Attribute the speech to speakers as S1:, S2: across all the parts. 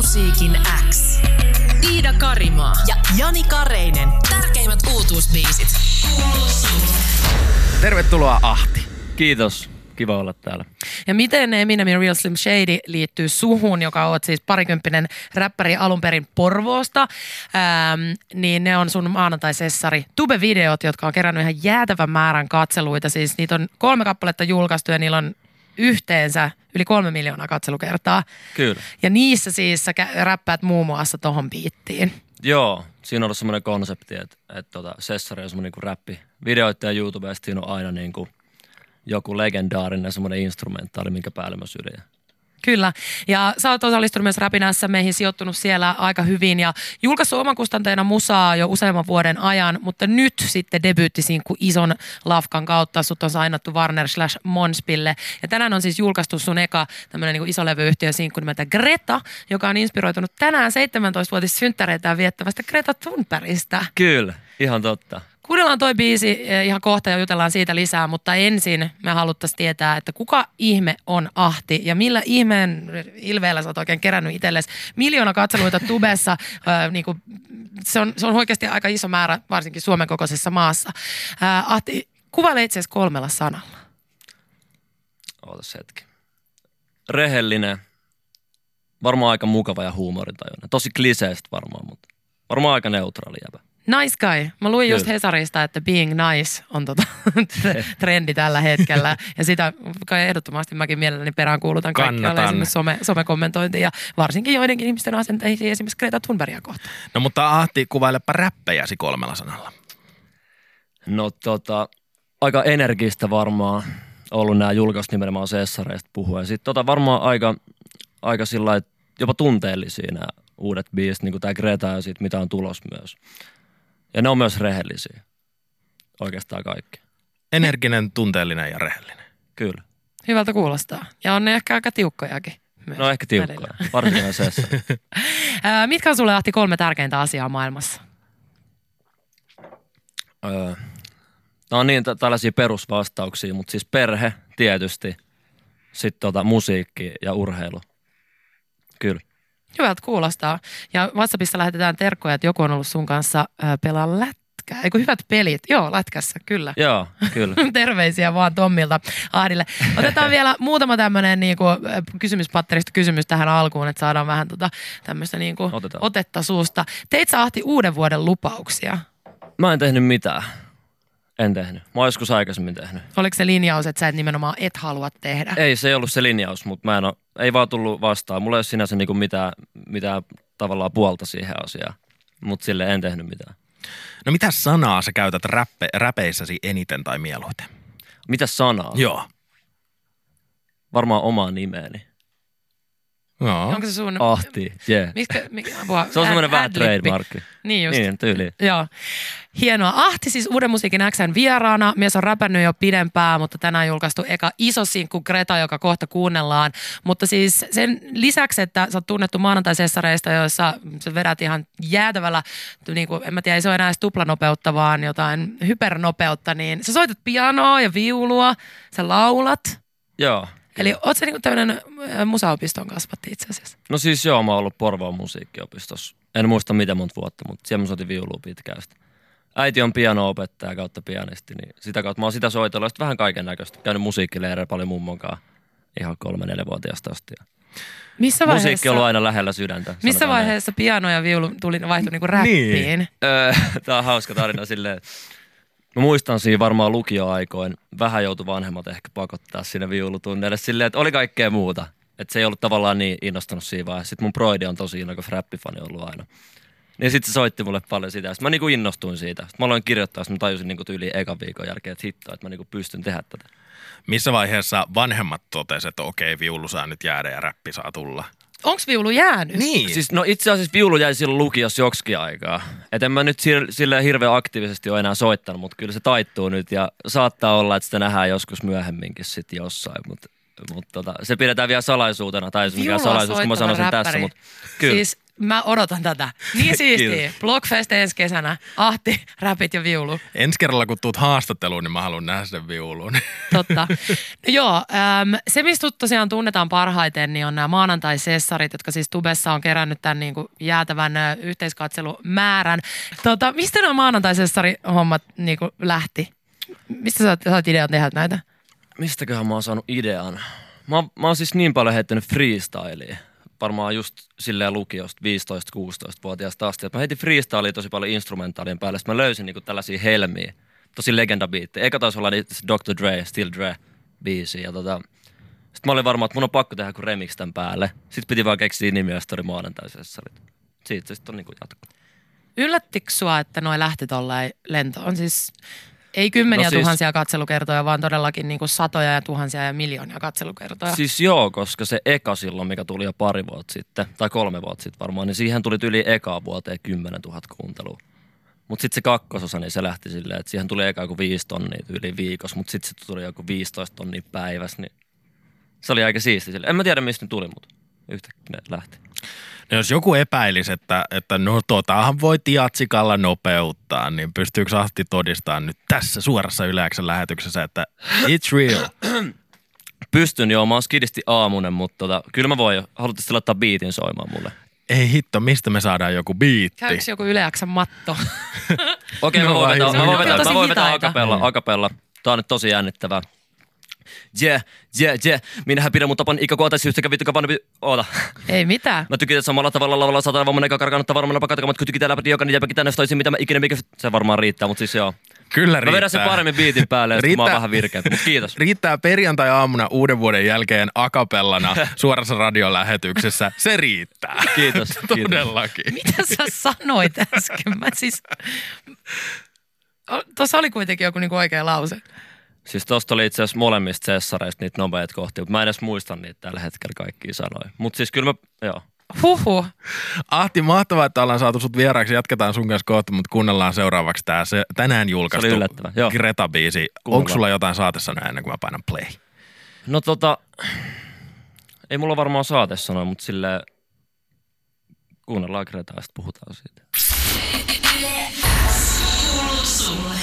S1: Musiikin X. Iida Karimaa ja Jani Kareinen. Tärkeimmät uutuusbiisit.
S2: Tervetuloa Ahti.
S3: Kiitos. Kiva olla täällä.
S4: Ja miten Eminemin Real Slim Shady liittyy suhun, joka on siis parikymppinen räppäri alun perin Porvoosta, ähm, niin ne on sun maanantai-sessari Tube-videot, jotka on kerännyt ihan jäätävän määrän katseluita. Siis niitä on kolme kappaletta julkaistu ja niillä on yhteensä yli kolme miljoonaa katselukertaa.
S3: Kyllä.
S4: Ja niissä siis sä räppäät muun muassa tohon biittiin.
S3: Joo, siinä on ollut semmoinen konsepti, että, että tota, Sessari on semmoinen niin räppi. Videoita ja YouTubesta siinä on aina niin kuin joku legendaarinen semmoinen instrumentaali, minkä päälle mä sydän.
S4: Kyllä. Ja sä oot osallistunut myös Räpinässä, meihin sijoittunut siellä aika hyvin ja julkaissut oman kustanteena musaa jo useamman vuoden ajan, mutta nyt sitten debyyttisinkku ison lafkan kautta sut on sainattu Warner slash Monspille. Ja tänään on siis julkaistu sun eka tämmönen niin iso levyyhtiö sinkku nimeltä Greta, joka on inspiroitunut tänään 17-vuotis synttäreitä viettävästä Greta Thunbergistä.
S3: Kyllä, ihan totta.
S4: Kuunnellaan toi biisi eh, ihan kohta ja jutellaan siitä lisää, mutta ensin me haluttaisiin tietää, että kuka ihme on Ahti ja millä ihmeen ilveellä sä oot oikein kerännyt itsellesi miljoona katseluita tubessa. Äh, niin kuin, se, on, se on oikeasti aika iso määrä, varsinkin Suomen kokoisessa maassa. Äh, Ahti, kuvaile itse kolmella sanalla.
S3: Ootas hetki. Rehellinen, varmaan aika mukava ja huumorintajuinen. Tosi kliseistä varmaan, mutta varmaan aika neutraali jäbä.
S4: Nice guy. Mä luin just
S3: Kyllä.
S4: Hesarista, että being nice on tota trendi tällä hetkellä. Ja sitä kai ehdottomasti mäkin mielelläni perään kuulutan kaikkialle esimerkiksi some, somekommentointiin ja varsinkin joidenkin ihmisten asenteisiin esimerkiksi Greta Thunbergia kohtaan.
S2: No mutta Ahti, kuvailepa räppejäsi kolmella sanalla.
S3: No tota, aika energistä varmaan ollut nämä julkaisut nimenomaan Sessareista puhuen. Sitten tota varmaan aika, aika sillä jopa tunteellisia nämä uudet biisit, niin kuin tämä Greta ja sit mitä on tulos myös. Ja ne on myös rehellisiä. Oikeastaan kaikki.
S2: Energinen, tunteellinen ja rehellinen.
S3: Kyllä.
S4: Hyvältä kuulostaa. Ja on ne ehkä aika tiukkojakin. Myös
S3: No ehkä tiukkoja.
S4: Ää, mitkä on sulle Ahti kolme tärkeintä asiaa maailmassa?
S3: Öö, on niin tä- tällaisia perusvastauksia, mutta siis perhe tietysti, sitten tota, musiikki ja urheilu. Kyllä.
S4: Hyvältä kuulostaa. Ja WhatsAppissa lähetetään terkkoja, että joku on ollut sun kanssa pelaa lätkää. Eikö hyvät pelit? Joo, lätkässä, kyllä.
S3: Joo, kyllä.
S4: Terveisiä vaan Tommilta Ahdille. Otetaan vielä muutama tämmöinen niin kuin, kysymyspatterista kysymys tähän alkuun, että saadaan vähän tota, tämmöistä niin kuin,
S3: Otetaan.
S4: otetta suusta. Teit sä Ahti uuden vuoden lupauksia?
S3: Mä en tehnyt mitään. En tehnyt. Mä oon joskus aikaisemmin tehnyt.
S4: Oliko se linjaus, että sä et nimenomaan et halua tehdä?
S3: Ei, se ei ollut se linjaus, mutta mä en oo, ei vaan tullut vastaan. Mulla ei ole sinänsä niinku mitään, mitään tavallaan puolta siihen asiaan. Mutta sille en tehnyt mitään.
S2: No mitä sanaa sä käytät räppe, räpeissäsi eniten tai mieluiten?
S3: Mitä sanaa?
S2: Joo.
S3: Varmaan omaa nimeeni.
S2: Joo.
S4: Onko se sun...
S3: Ahti, yeah.
S4: Mikä, mikä, apua,
S3: Se on semmoinen vähän trademarkki.
S4: Niin just.
S3: Niin, tyyli.
S4: Joo. Hienoa. Ahti siis Uuden musiikin Xn vieraana. Mies on räpännyt jo pidempään, mutta tänään julkaistu eka iso sinkku Greta, joka kohta kuunnellaan. Mutta siis sen lisäksi, että sä oot tunnettu maanantaisessareista, joissa sä vedät ihan jäätävällä, niin kuin, en mä tiedä, ei se ole enää edes tuplanopeutta, vaan jotain hypernopeutta, niin sä soitat pianoa ja viulua, sä laulat.
S3: Joo.
S4: Eli oot sä niinku tämmöinen äh, musaopiston kasvatti itse asiassa?
S3: No siis joo, mä oon ollut Porvoon musiikkiopistossa. En muista mitä monta vuotta, mutta siellä mä soitin viulua pitkään. Äiti on piano-opettaja kautta pianisti, niin sitä kautta mä oon sitä soitellut. Sitten vähän kaiken näköistä. Käynyt musiikkileireillä paljon mummonkaan ihan kolme neljävuotiaasta asti.
S4: Missä
S3: Musiikki
S4: vaiheessa,
S3: on ollut aina lähellä sydäntä.
S4: missä
S3: sanotaan näin.
S4: vaiheessa piano ja viulu tuli, vaihtui niinku räppiin?
S2: Niin.
S3: Öö, Tämä on hauska tarina silleen. Mä muistan siinä varmaan lukioaikoin, vähän joutui vanhemmat ehkä pakottaa sinne viulutunneille silleen, että oli kaikkea muuta. Että se ei ollut tavallaan niin innostunut siinä vaiheessa. Sitten mun broidi on tosi innokas räppifani ollut aina. Niin sitten se soitti mulle paljon sitä. Sitten mä niinku innostuin siitä. Sitten mä aloin kirjoittaa, sitten mä tajusin niinku tyyli ekan viikon jälkeen, että hitto, että mä niinku pystyn tehdä tätä.
S2: Missä vaiheessa vanhemmat totesivat, että okei, viulu saa nyt jäädä ja räppi saa tulla?
S4: Onko viulu jäänyt?
S2: Niin.
S3: Siis, no itse asiassa viulu jäi silloin lukiossa joksikin aikaa. Et en mä nyt sille, silleen hirveän aktiivisesti ole enää soittanut, mutta kyllä se taittuu nyt ja saattaa olla, että sitä nähdään joskus myöhemminkin sitten jossain. Mutta mut tota, se pidetään vielä salaisuutena, tai se
S4: Viulua
S3: salaisuus, kun mä sanoisin tässä,
S4: räppäri.
S3: mutta kyllä.
S4: Siis Mä odotan tätä. Niin siistiä. Blockfest ensi kesänä. Ahti, räpit ja viulu.
S2: Ensi kerralla kun tuut haastatteluun, niin mä haluan nähdä sen viulun.
S4: Totta. No joo, äm, se mistä tosiaan tunnetaan parhaiten, niin on nämä maanantai-sessarit, jotka siis Tubessa on kerännyt tämän niin kuin jäätävän ö, yhteiskatselumäärän. Tota, mistä nämä maanantai-sessari-hommat niin kuin lähti? Mistä sä, oot- sä oot idean tehdä näitä?
S3: Mistäköhän mä oon saanut idean? Mä, mä oon siis niin paljon heittänyt freestylia. Varmaan just silleen lukiosta 15-16-vuotiaasta asti. Mä heitin freestylia tosi paljon instrumentaalien päälle. Sitten mä löysin niinku tällaisia helmiä. Tosi legendabiittejä. Eikä taisi olla niitä Dr. Dre, Still Dre biisi. Ja tota, sitten mä olin varma, että mun on pakko tehdä joku remix tämän päälle. Sitten piti vaan keksiä nimiä sitten oli maanantaisessarit. Siitä se sitten on niinku jatko.
S4: Yllättikö sua, että noi lähti tolleen lentoon? Siis ei kymmeniä
S3: No siis-
S4: tuhansia katselukertoja, vaan todellakin niin kuin satoja ja tuhansia ja miljoonia katselukertoja.
S3: Siis joo, koska se eka silloin, mikä tuli jo pari vuotta sitten, tai kolme vuotta sitten varmaan, niin siihen tuli yli eka vuoteen 10 000 kuuntelua. Mutta sitten se kakkososa, niin se lähti silleen, että siihen tuli eka joku 5 tonnia yli viikossa, mutta sitten se tuli joku 15 tonnia päivässä, niin se oli aika siisti. Silleen. En mä tiedä, mistä ne tuli, mutta yhtäkkiä ne lähti.
S2: No jos joku epäilisi, että, että no totahan voi tiatsikalla nopeuttaa, niin pystyykö Ahti todistamaan nyt tässä suorassa yleäksen lähetyksessä, että it's real?
S3: Pystyn joo, mä oon skidisti aamunen, mutta tota, kyllä mä voin jo. Haluatte sitten laittaa biitin soimaan mulle?
S2: Ei hitto, mistä me saadaan joku biitti?
S4: Käykö joku yleäksän matto?
S3: Okei,
S2: No
S3: mä voin vetää, mä
S2: on
S3: voin vetää,
S4: Tosi
S3: mä voin vetää akapella, akapella. Tää on nyt tosi jännittävää. Yeah, yeah, yeah. Minähän pidän mun tapan ikäkuota syystä vittu kapan... Oota.
S4: ei mitään.
S3: Mä tykitän samalla tavalla lavalla saatana vammanen eka karkannutta varmana pakata, mutta kytykitä läpi joka niin jäpäkin tänne toisin, mitä mä ikinä mikä... Se varmaan riittää, mutta siis joo.
S2: Kyllä
S3: Mä
S2: riittää.
S3: vedän sen paremmin biitin päälle, ja mä oon vähän virkeä. Kiitos.
S2: Riittää perjantai-aamuna uuden vuoden jälkeen akapellana suorassa radiolähetyksessä. Se riittää.
S3: Kiitos, kiitos.
S2: Todellakin.
S4: Mitä sä sanoit äsken? Mä siis... Tuossa oli kuitenkin joku niinku oikea lause.
S3: Siis tosta oli itse asiassa molemmista sessareista niitä nopeita kohtia, mutta mä en edes muista niitä tällä hetkellä kaikkia sanoja. Mutta siis kyllä mä, joo.
S4: Huhu.
S2: Ahti, mahtavaa, että ollaan saatu sut vieraaksi. Jatketaan sun kanssa kohta, mutta kuunnellaan seuraavaksi tää se, tänään julkaistu
S3: Se oli.
S2: Greta-biisi. Onko sulla jotain saatesanoja ennen kuin mä painan play?
S3: No tota, ei mulla varmaan saate sanoa, mutta silleen kuunnellaan Gretaa ja sitten puhutaan siitä.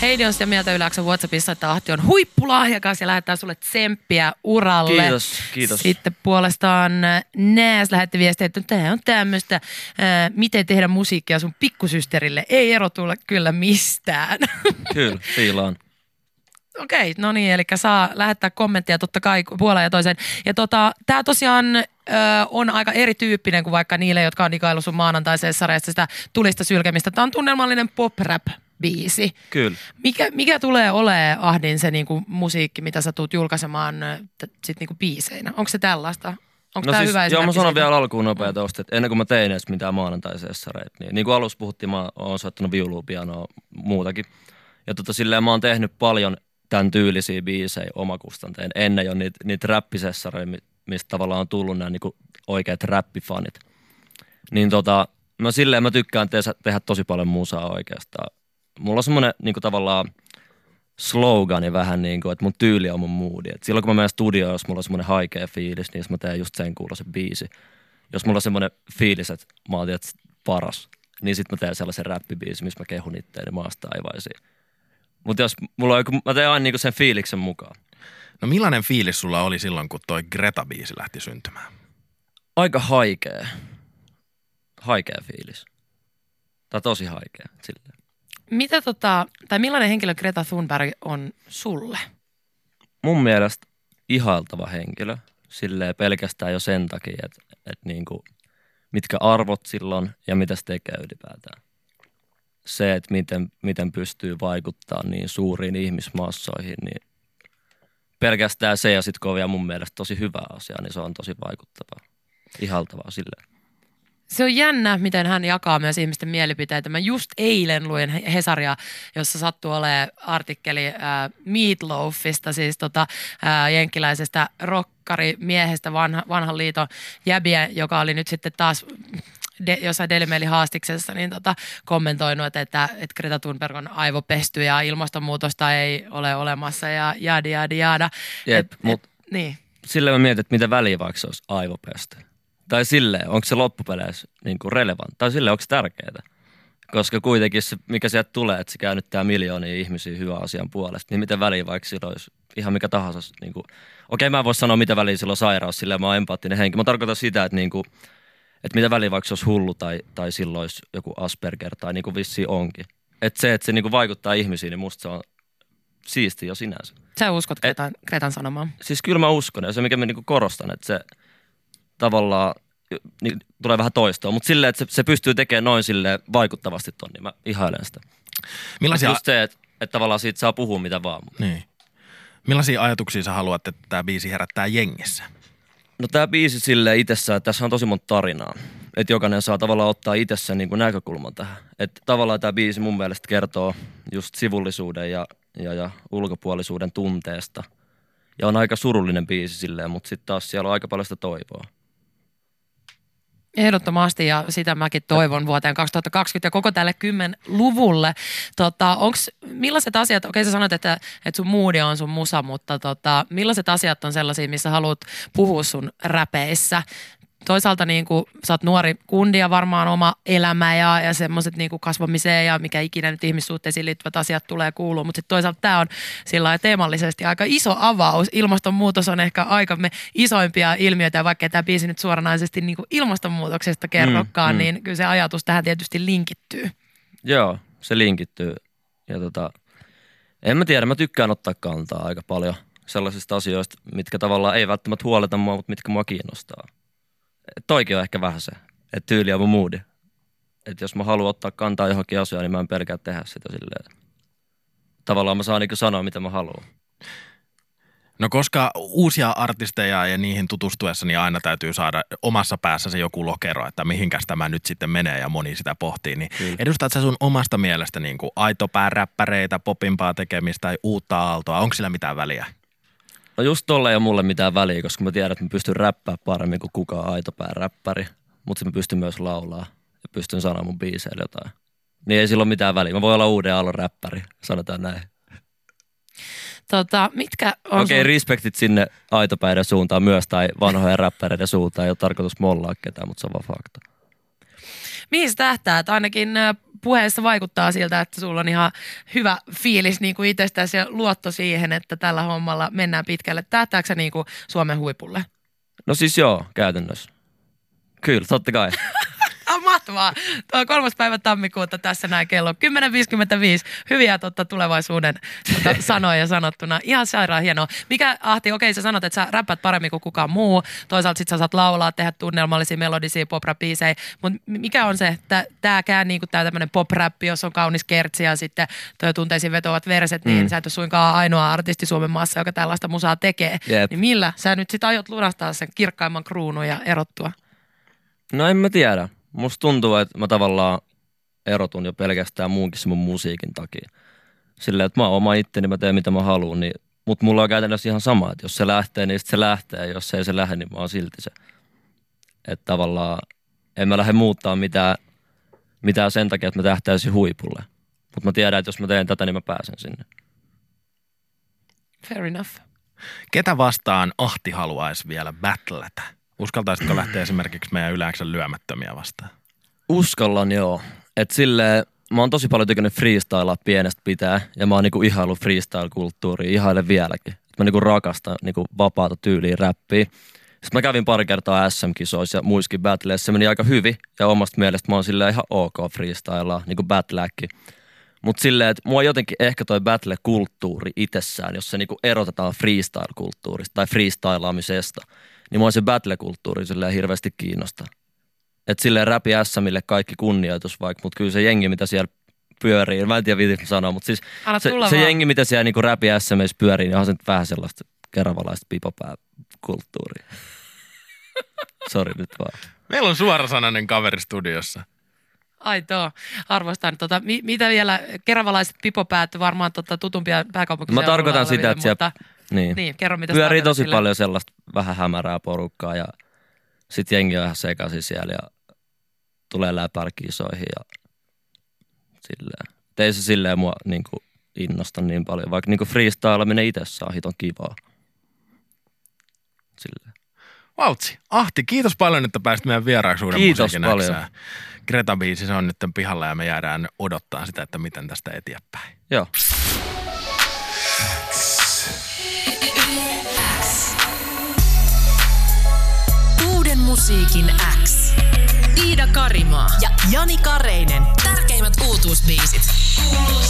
S4: Heidi on sitä mieltä yleensä WhatsAppissa, että Ahti on huippulahjakas ja lähettää sulle tsemppiä uralle.
S3: Kiitos, kiitos.
S4: Sitten puolestaan Nääs lähetti viestiä, että tämä on tämmöistä, äh, miten tehdä musiikkia sun pikkusysterille. Ei ero tule kyllä mistään.
S3: Kyllä, fiilaan.
S4: Okei, no niin, eli saa lähettää kommenttia totta kai puoleen ja toiseen. Ja tota, tämä tosiaan ö, on aika erityyppinen kuin vaikka niille, jotka on digailu sun maanantaisessa sitä tulista sylkemistä. Tämä on tunnelmallinen pop-rap-biisi.
S3: Kyllä.
S4: Mikä, mikä tulee olemaan Ahdin se niinku musiikki, mitä sä tuut julkaisemaan t- sit niinku biiseinä? Onko se tällaista? Onko
S3: No
S4: tämä
S3: siis,
S4: hyvä
S3: joo, mä sanon vielä alkuun nopea tosta, että ennen kuin mä tein edes mitään maanantaisessareita, niin, niin kuin alussa puhuttiin, mä oon soittanut viulua, pianoa, muutakin. Ja tota, silleen mä oon tehnyt paljon tämän tyylisiä biisejä omakustanteen ennen jo niitä, niitä räppisessareja, mi- mistä tavallaan on tullut nämä niinku oikeat räppifanit. Niin tota, mä silleen mä tykkään tehdä, tehdä tosi paljon musaa oikeastaan. Mulla on semmoinen niinku tavallaan slogani vähän niin kuin, että mun tyyli on mun moodi. Et silloin kun mä menen studioon, jos mulla on semmoinen haikea fiilis, niin jos mä teen just sen kuulosen biisi. Jos mulla on semmoinen fiilis, että mä oon tiedät, paras, niin sit mä teen sellaisen räppibiisi, missä mä kehun itteeni maasta taivaisiin. Mutta jos mulla on mä teen aina niinku sen fiiliksen mukaan.
S2: No millainen fiilis sulla oli silloin, kun toi Greta-biisi lähti syntymään?
S3: Aika haikea. Haikea fiilis. Tai tosi haikea. Silleen.
S4: Mitä tota, tai millainen henkilö Greta Thunberg on sulle?
S3: mun mielestä ihailtava henkilö, silleen pelkästään jo sen takia, että, että niinku, mitkä arvot silloin ja mitä se tekee ylipäätään. Se, että miten, miten pystyy vaikuttaa niin suuriin ihmismassoihin, niin pelkästään se ja sitten vielä mun mielestä tosi hyvä asia, niin se on tosi vaikuttavaa. Ihaltavaa silleen.
S4: Se on jännä, miten hän jakaa myös ihmisten mielipiteitä. Mä just eilen luin Hesaria, jossa sattuu olemaan artikkeli äh, Meatloafista, siis tota, äh, jenkkiläisestä rokkarimiehestä, vanha, vanhan liiton jäbiä, joka oli nyt sitten taas de, jossain Mailin haastiksessa niin tota, kommentoinut, että, että, että Greta Thunberg on aivopesty ja ilmastonmuutosta ei ole olemassa ja jaadi jaadi jaada.
S3: Jep,
S4: Et-
S3: mut
S4: et- niin.
S3: silleen mä mietin, että mitä väliä vaikka se olisi aivopestä. Tai silleen, onko se loppupeleissä niin kuin relevant, tai silleen, onko se tärkeää. Koska kuitenkin se, mikä sieltä tulee, että se käännyttää miljoonia ihmisiä hyvän asian puolesta, niin miten väliä vaikka sillä olisi ihan mikä tahansa. Niin kuin, okei, mä en voi sanoa, mitä väliä sillä on sairaus, sillä mä oon empaattinen henki. Mä tarkoitan sitä, että, niin kuin, että mitä väliä vaikka se olisi hullu tai, tai silloin olisi joku Asperger tai niin kuin vissiin onkin. Että se, että se niin kuin vaikuttaa ihmisiin, niin musta se on siisti jo sinänsä.
S4: Sä uskot Kretan, Kretan sanomaan?
S3: Siis kyllä mä uskon, ja se mikä mä niin kuin korostan, että se tavallaan niin tulee vähän toistoa, mutta silleen, että se, se pystyy tekemään noin sille vaikuttavasti ton, niin mä ihailen sitä.
S2: Millaisia,
S3: Just se, että, että tavallaan siitä saa puhua mitä vaan.
S2: niin. Millaisia ajatuksia sä haluat, että tämä biisi herättää jengissä?
S3: No tämä biisi sille itsessään, että tässä on tosi monta tarinaa. Että jokainen saa tavallaan ottaa itsessään niin kuin näkökulman tähän. Että tavallaan tämä biisi mun mielestä kertoo just sivullisuuden ja, ja, ja ulkopuolisuuden tunteesta. Ja on aika surullinen biisi silleen, mutta sitten taas siellä on aika paljon sitä toivoa.
S4: Ehdottomasti ja sitä mäkin toivon vuoteen 2020 ja koko tälle 10-luvulle. Tota, onks, millaiset asiat, okei sä sanoit, että, että sun moodi on sun musa, mutta tota, millaiset asiat on sellaisia, missä haluat puhua sun räpeissä? Toisaalta niin kuin, sä oot nuori kundi ja varmaan oma elämä ja, ja semmoiset niin kuin kasvamiseen ja mikä ikinä nyt ihmissuhteisiin liittyvät asiat tulee kuulua. Mutta sitten toisaalta tämä on sillä teemallisesti aika iso avaus. Ilmastonmuutos on ehkä aikamme isoimpia ilmiöitä ja vaikka tämä biisi nyt suoranaisesti niin kuin ilmastonmuutoksesta kerrokaan, mm, mm. niin kyllä se ajatus tähän tietysti linkittyy.
S3: Joo, se linkittyy. Ja tota, en mä tiedä, mä tykkään ottaa kantaa aika paljon sellaisista asioista, mitkä tavallaan ei välttämättä huoleta mua, mutta mitkä mua kiinnostaa toikin on ehkä vähän se, että tyyli on mun moodi. Että jos mä haluan ottaa kantaa johonkin asiaan, niin mä en pelkää tehdä sitä silleen. Tavallaan mä saan niin sanoa, mitä mä haluan.
S2: No koska uusia artisteja ja niihin tutustuessa, niin aina täytyy saada omassa päässä se joku lokero, että mihinkäs tämä nyt sitten menee ja moni sitä pohtii. Niin Kyllä. edustat sä sun omasta mielestä niin kuin aitopääräppäreitä, popimpaa tekemistä tai uutta aaltoa? Onko sillä mitään väliä?
S3: No just tolle ei ole mulle mitään väliä, koska mä tiedän, että mä pystyn räppää paremmin kuin kukaan aitopää räppäri. Mutta mä pystyn myös laulaa ja pystyn sanomaan mun biiseille jotain. Niin ei sillä ole mitään väliä. Mä voin olla uuden aallon räppäri, sanotaan näin.
S4: Tota, mitkä on
S3: Okei, sun... respektit sinne aitopäiden suuntaan myös tai vanhojen räppäreiden suuntaan. Ei ole tarkoitus mollaa ketään, mutta se on vaan fakta.
S4: Mihin sä tähtäät? Ainakin puheessa vaikuttaa siltä, että sulla on ihan hyvä fiilis niin kuin itsestäsi ja luotto siihen, että tällä hommalla mennään pitkälle. Tähtääkö niin kuin Suomen huipulle?
S3: No siis joo, käytännössä. Kyllä, totta kai.
S4: on mahtavaa. Tuo kolmas päivä tammikuuta tässä näin kello 10.55. Hyviä totta tulevaisuuden tota, sanoja sanottuna. Ihan sairaan hienoa. Mikä Ahti, okei sä sanot, että sä räppät paremmin kuin kukaan muu. Toisaalta sit sä saat laulaa, tehdä tunnelmallisia melodisia pop Mutta mikä on se, että tääkään niinku tää tämmönen pop jos on kaunis kertsi ja sitten toi tunteisiin vetovat verset, niin mm. sä et ole suinkaan ainoa artisti Suomen maassa, joka tällaista musaa tekee. Yep. Niin millä sä nyt sit aiot lunastaa sen kirkkaimman kruunun ja erottua?
S3: No en mä tiedä. Musta tuntuu, että mä tavallaan erotun jo pelkästään muunkin mun musiikin takia. Silleen, että mä oon oma itteni, mä teen mitä mä haluan, niin, mutta mulla on käytännössä ihan sama, että jos se lähtee, niin se lähtee, ja jos ei se lähde, niin mä oon silti se. Että tavallaan en mä lähde muuttaa mitään, mitään sen takia, että mä tähtäisin huipulle. Mutta mä tiedän, että jos mä teen tätä, niin mä pääsen sinne.
S4: Fair enough.
S2: Ketä vastaan Ahti haluaisi vielä battletä? Uskaltaisitko lähteä esimerkiksi meidän yleensä lyömättömiä vastaan?
S3: Uskallan joo. Et silleen, mä oon tosi paljon tykännyt freestylaa pienestä pitää ja mä oon niinku ihailu freestyle-kulttuuria, ihailen vieläkin. Mä niinku rakastan niinku vapaata tyyliä räppiä. Sitten mä kävin pari kertaa SM-kisoissa ja muissakin battleissa. Se meni aika hyvin ja omasta mielestä mä oon silleen ihan ok freestylaa, niinku battleäkki. Mutta silleen, että mua jotenkin ehkä toi battle-kulttuuri itsessään, jos se niinku erotetaan freestyle-kulttuurista tai freestylaamisesta – niin mua se battle-kulttuuri silleen hirveästi kiinnostaa. Että silleen räpi SMille kaikki kunnioitus vaikka, mutta kyllä se jengi, mitä siellä pyörii, mä en tiedä viitin sanoa, mutta siis se, se jengi, mitä siellä niinku räpi SMissä pyörii, niin on se vähän sellaista keravalaista pipopää-kulttuuria. Sori nyt vaan.
S2: Meillä on suorasanainen kaveri studiossa.
S4: Ai tuo, arvostan. Tota, mi, mitä vielä, keravalaiset pipopäät varmaan tota, tutumpia pääkaupunkiseudulla
S3: Mä tarkoitan sitä, että
S4: mutta...
S3: siellä niin.
S4: niin kerro, mitä
S3: Pyörii tosi sille. paljon sellaista vähän hämärää porukkaa ja sitten jengi on ihan sekaisin siellä ja tulee läpärkisoihin ja silleen. Ei se silleen mua niin kuin, innosta niin paljon, vaikka niin kuin freestyleminen itse on hiton kivaa. Silleen.
S2: Vautsi, Ahti, kiitos paljon, että pääsit meidän vieraaksi uuden
S3: Kiitos paljon.
S2: Greta-biisi, se on nyt pihalla ja me jäädään odottaa sitä, että miten tästä eteenpäin.
S3: Joo.
S4: Musiikin X. Iida Karimaa ja Jani Kareinen. Tärkeimmät uutuusbiisit. Kuuluu.